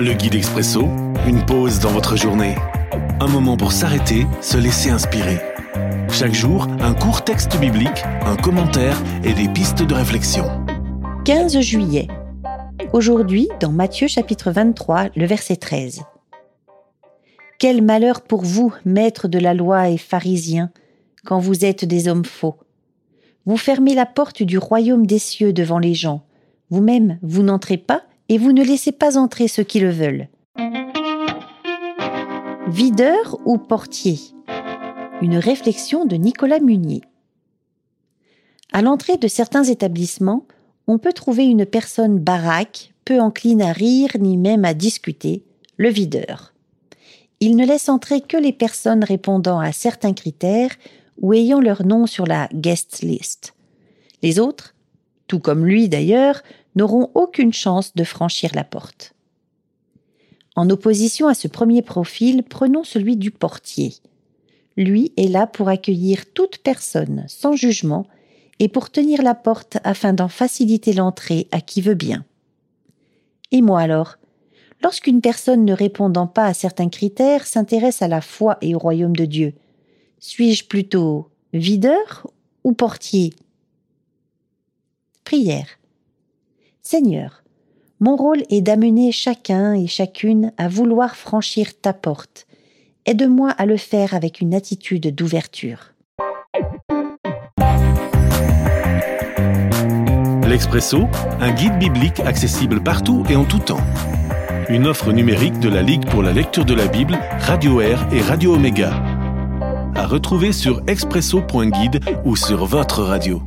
Le guide expresso, une pause dans votre journée. Un moment pour s'arrêter, se laisser inspirer. Chaque jour, un court texte biblique, un commentaire et des pistes de réflexion. 15 juillet. Aujourd'hui, dans Matthieu chapitre 23, le verset 13. Quel malheur pour vous, maîtres de la loi et pharisiens, quand vous êtes des hommes faux. Vous fermez la porte du royaume des cieux devant les gens. Vous-même, vous, n'entrez pas et vous ne laissez pas entrer ceux qui le veulent. Videur ou portier? Une réflexion de Nicolas Munier. À l'entrée de certains établissements, on peut trouver une personne baraque, peu encline à rire ni même à discuter, le videur. Il ne laisse entrer que les personnes répondant à certains critères ou ayant leur nom sur la guest list. Les autres, tout comme lui d'ailleurs, n'auront aucune chance de franchir la porte. En opposition à ce premier profil, prenons celui du portier. Lui est là pour accueillir toute personne sans jugement et pour tenir la porte afin d'en faciliter l'entrée à qui veut bien. Et moi alors? Lorsqu'une personne ne répondant pas à certains critères s'intéresse à la foi et au royaume de Dieu, suis-je plutôt videur ou portier? Prière. Seigneur, mon rôle est d'amener chacun et chacune à vouloir franchir ta porte. Aide-moi à le faire avec une attitude d'ouverture. L'Expresso, un guide biblique accessible partout et en tout temps. Une offre numérique de la Ligue pour la lecture de la Bible, Radio Air et Radio Omega. À retrouver sur expresso.guide ou sur votre radio.